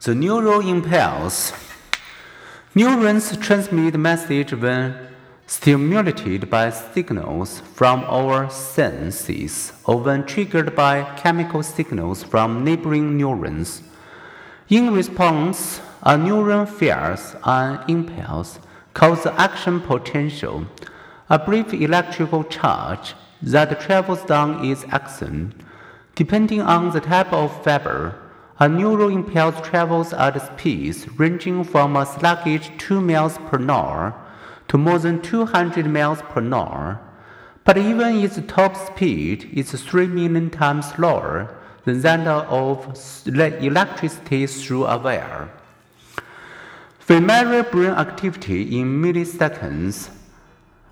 The neural impulse. Neurons transmit message when stimulated by signals from our senses or when triggered by chemical signals from neighboring neurons. In response, a neuron fires an impulse called the action potential, a brief electrical charge that travels down its axon. Depending on the type of fiber, a neural impulse travels at speeds ranging from a sluggish 2 miles per hour to more than 200 miles per hour. But even its top speed is 3 million times slower than that of electricity through a wire. Measure brain activity in milliseconds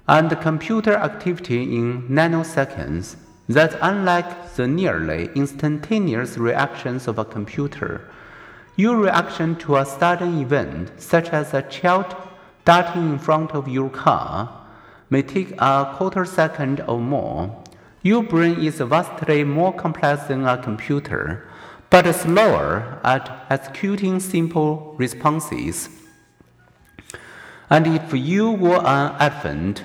and computer activity in nanoseconds that unlike the nearly instantaneous reactions of a computer, your reaction to a sudden event, such as a child darting in front of your car, may take a quarter second or more. Your brain is vastly more complex than a computer, but slower at executing simple responses. And if you were an elephant,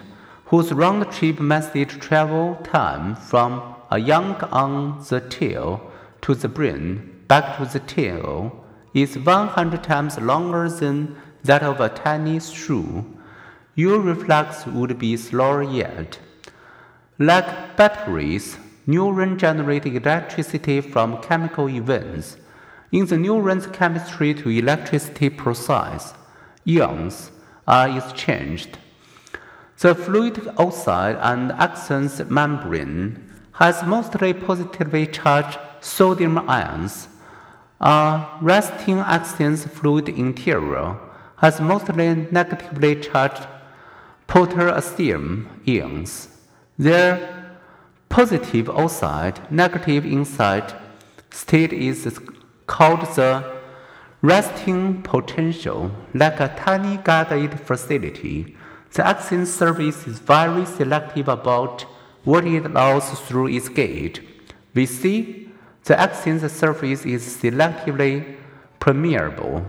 whose round trip message travel time from a young on the tail to the brain back to the tail is 100 times longer than that of a tiny shrew, your reflex would be slower yet. Like batteries, neurons generate electricity from chemical events. In the neuron's chemistry to electricity process, ions are exchanged the fluid outside and axon's membrane has mostly positively charged sodium ions. A resting axon's fluid interior has mostly negatively charged potassium ions. Their positive outside, negative inside state is called the resting potential, like a tiny guarded facility. The axon Service is very selective about what it allows through its gate. We see the axon's Service is selectively permeable.